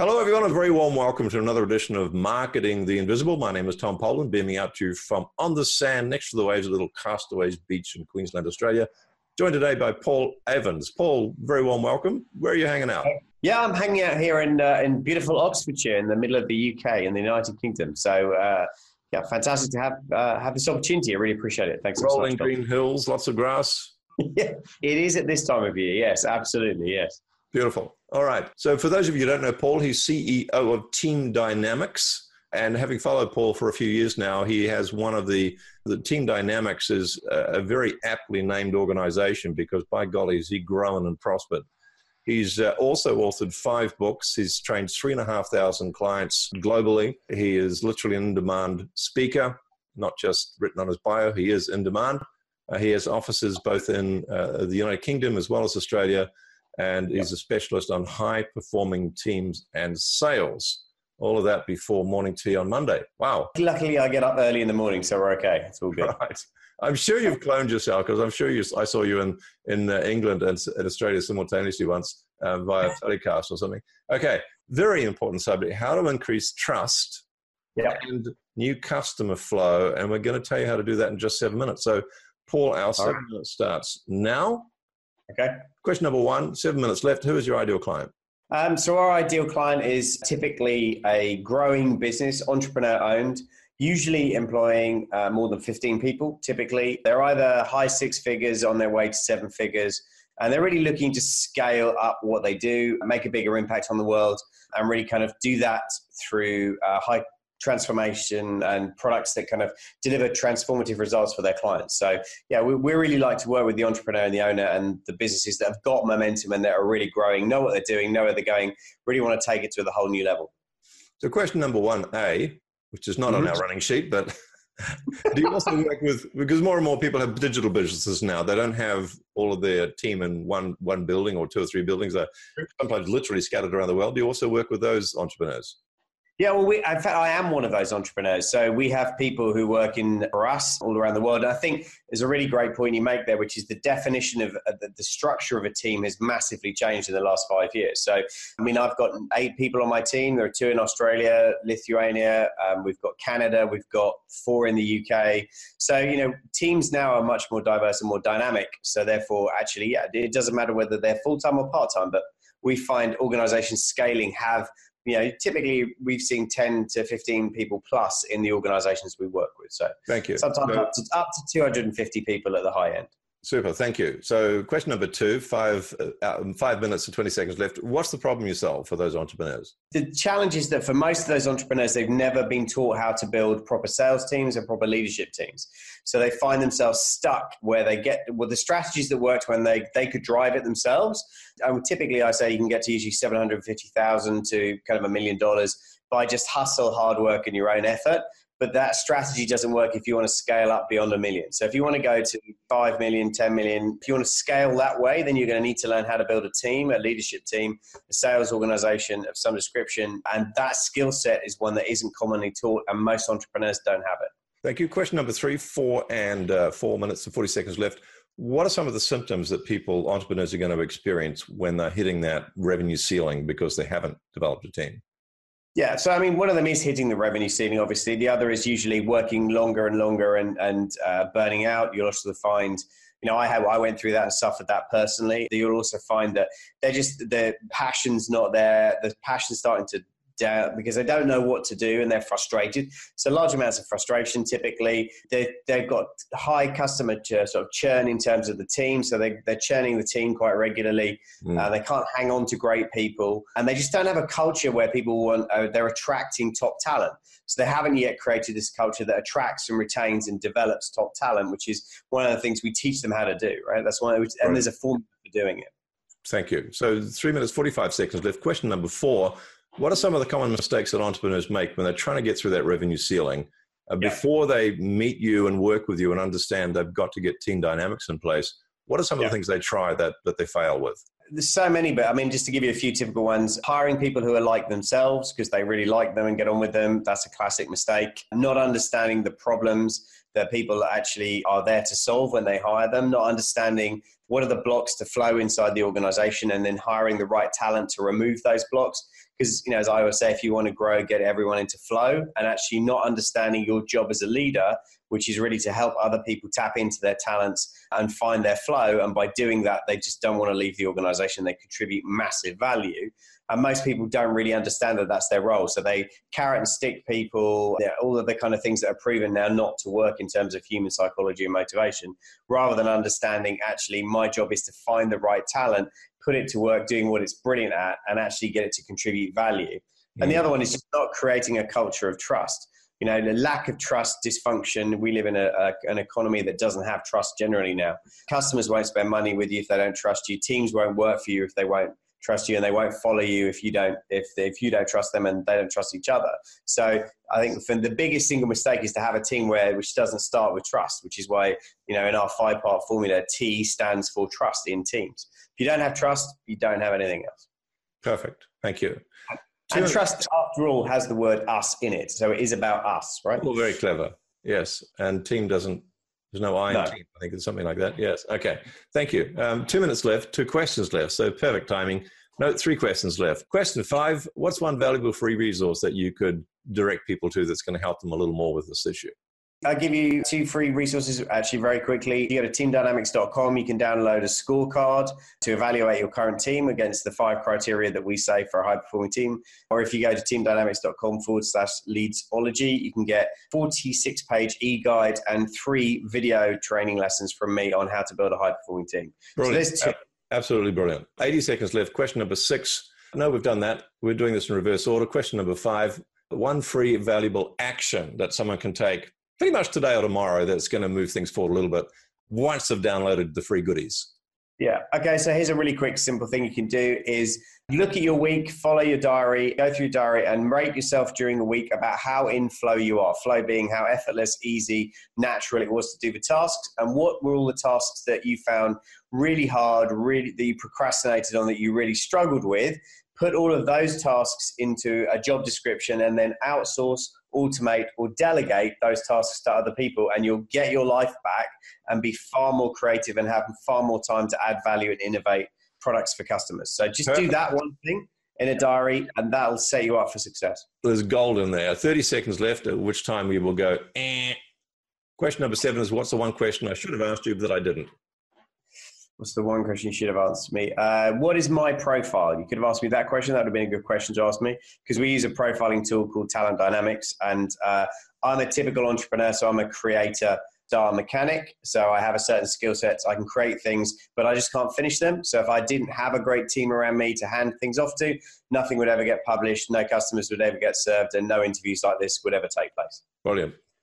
Hello, everyone. A very warm welcome to another edition of Marketing the Invisible. My name is Tom Poland, beaming out to you from on the sand next to the waves, a little Castaways Beach in Queensland, Australia. Joined today by Paul Avins. Paul, very warm welcome. Where are you hanging out? Yeah, I'm hanging out here in uh, in beautiful Oxfordshire, in the middle of the UK, in the United Kingdom. So, uh, yeah, fantastic to have uh, have this opportunity. I really appreciate it. Thanks. Rolling so much, green hills, lots of grass. yeah, it is at this time of year. Yes, absolutely. Yes. Beautiful. All right. So, for those of you who don't know Paul, he's CEO of Team Dynamics. And having followed Paul for a few years now, he has one of the, the Team Dynamics is a, a very aptly named organization because by golly, has he grown and prospered. He's uh, also authored five books. He's trained three and a half thousand clients globally. He is literally an in demand speaker, not just written on his bio, he is in demand. Uh, he has offices both in uh, the United Kingdom as well as Australia and is a specialist on high performing teams and sales. All of that before morning tea on Monday. Wow. Luckily, I get up early in the morning, so we're okay. It's all good. Right. I'm sure you've cloned yourself because I'm sure you. I saw you in in uh, England and in Australia simultaneously once uh, via telecast or something. Okay, very important subject: how to increase trust yeah. and new customer flow. And we're going to tell you how to do that in just seven minutes. So, Paul, our seven right. minutes starts now. Okay. Question number one, seven minutes left. Who is your ideal client? Um, so, our ideal client is typically a growing business, entrepreneur owned, usually employing uh, more than 15 people. Typically, they're either high six figures on their way to seven figures, and they're really looking to scale up what they do, make a bigger impact on the world, and really kind of do that through uh, high transformation and products that kind of deliver transformative results for their clients. So, yeah, we, we really like to work with the entrepreneur and the owner and the businesses that have got momentum and that are really growing, know what they're doing, know where they're going, really want to take it to a whole new level. So, question number one A, which is not mm-hmm. on our running sheet, but do you also work with because more and more people have digital businesses now they don't have all of their team in one one building or two or three buildings they're sometimes literally scattered around the world do you also work with those entrepreneurs yeah, well, we, in fact, I am one of those entrepreneurs. So we have people who work in for us all around the world. And I think there's a really great point you make there, which is the definition of uh, the, the, structure of a team has massively changed in the last five years. So, I mean, I've got eight people on my team. There are two in Australia, Lithuania. Um, we've got Canada. We've got four in the UK. So, you know, teams now are much more diverse and more dynamic. So, therefore, actually, yeah, it doesn't matter whether they're full time or part time, but we find organizations scaling have you know, typically we've seen 10 to 15 people plus in the organizations we work with. So thank you. Sometimes up to, up to 250 people at the high end. Super, thank you. So, question number two, five uh, five minutes and twenty seconds left. What's the problem you solve for those entrepreneurs? The challenge is that for most of those entrepreneurs, they've never been taught how to build proper sales teams and proper leadership teams. So they find themselves stuck where they get well the strategies that worked when they they could drive it themselves. And typically, I say you can get to usually seven hundred fifty thousand to kind of a million dollars by just hustle, hard work, and your own effort but that strategy doesn't work if you want to scale up beyond a million. So if you want to go to 5 million, 10 million, if you want to scale that way, then you're going to need to learn how to build a team, a leadership team, a sales organization of some description. And that skill set is one that isn't commonly taught, and most entrepreneurs don't have it. Thank you. Question number three, four and uh, four minutes and 40 seconds left. What are some of the symptoms that people, entrepreneurs, are going to experience when they're hitting that revenue ceiling because they haven't developed a team? Yeah, so I mean, one of them is hitting the revenue ceiling. Obviously, the other is usually working longer and longer and and uh, burning out. You'll also find, you know, I have I went through that and suffered that personally. You'll also find that they're just the passion's not there. The passion's starting to down because they don't know what to do and they're frustrated. So large amounts of frustration. Typically, they they've got high customer sort of churn in terms of the team, so they they're churning the team quite regularly. Mm. Uh, they can't hang on to great people, and they just don't have a culture where people want. Uh, they're attracting top talent. So they haven't yet created this culture that attracts and retains and develops top talent, which is one of the things we teach them how to do. Right. That's one. And right. there's a formula for doing it. Thank you. So three minutes, 45 seconds left. Question number four what are some of the common mistakes that entrepreneurs make when they're trying to get through that revenue ceiling? Uh, yeah. Before they meet you and work with you and understand they've got to get team dynamics in place, what are some yeah. of the things they try that, that they fail with? There's so many, but I mean, just to give you a few typical ones, hiring people who are like themselves because they really like them and get on with them. That's a classic mistake. Not understanding the problems that people actually are there to solve when they hire them, not understanding what are the blocks to flow inside the organization, and then hiring the right talent to remove those blocks. Because, you know, as I always say, if you want to grow, get everyone into flow and actually not understanding your job as a leader, which is really to help other people tap into their talents and find their flow. And by doing that, they just don't want to leave the organization. They contribute massive value. And most people don't really understand that that's their role. So they carrot and stick people, you know, all of the kind of things that are proven now not to work in terms of human psychology and motivation, rather than understanding actually my job is to find the right talent, put it to work doing what it's brilliant at, and actually get it to contribute value. And the mm. other one is just not creating a culture of trust. You know, the lack of trust, dysfunction. We live in a, a, an economy that doesn't have trust generally now. Customers won't spend money with you if they don't trust you. Teams won't work for you if they won't trust you and they won't follow you if you don't if if you don't trust them and they don't trust each other. So i think the biggest single mistake is to have a team where which doesn't start with trust which is why you know in our five part formula t stands for trust in teams. If you don't have trust you don't have anything else. Perfect. Thank you. And trust after all has the word us in it. So it is about us right? Well very clever. Yes. And team doesn't there's no I in no. team. I think it's something like that. Yes. Okay. Thank you. Um, two minutes left, two questions left. So perfect timing. No, three questions left. Question five What's one valuable free resource that you could direct people to that's going to help them a little more with this issue? I'll give you two free resources actually very quickly. You go to teamdynamics.com, you can download a scorecard to evaluate your current team against the five criteria that we say for a high performing team. Or if you go to teamdynamics.com forward slash leadsology, you can get 46 page e guide and three video training lessons from me on how to build a high performing team. Brilliant. So Absolutely brilliant. 80 seconds left. Question number six. No, we've done that. We're doing this in reverse order. Question number five. One free valuable action that someone can take pretty much today or tomorrow that's going to move things forward a little bit once they've downloaded the free goodies. Yeah. Okay. So here's a really quick, simple thing you can do is look at your week, follow your diary, go through your diary and rate yourself during the week about how in flow you are. Flow being how effortless, easy, natural it was to do the tasks and what were all the tasks that you found really hard, really that you procrastinated on that you really struggled with. Put all of those tasks into a job description and then outsource automate or delegate those tasks to other people and you'll get your life back and be far more creative and have far more time to add value and innovate products for customers. So just Perfect. do that one thing in a diary and that'll set you up for success. There's gold in there. 30 seconds left, at which time we will go. Eh. Question number seven is what's the one question I should have asked you that I didn't? What's the one question you should have asked me? Uh, what is my profile? You could have asked me that question. That would have been a good question to ask me because we use a profiling tool called Talent Dynamics. And uh, I'm a typical entrepreneur, so I'm a creator, star mechanic. So I have a certain skill set. I can create things, but I just can't finish them. So if I didn't have a great team around me to hand things off to, nothing would ever get published, no customers would ever get served, and no interviews like this would ever take place. Brilliant.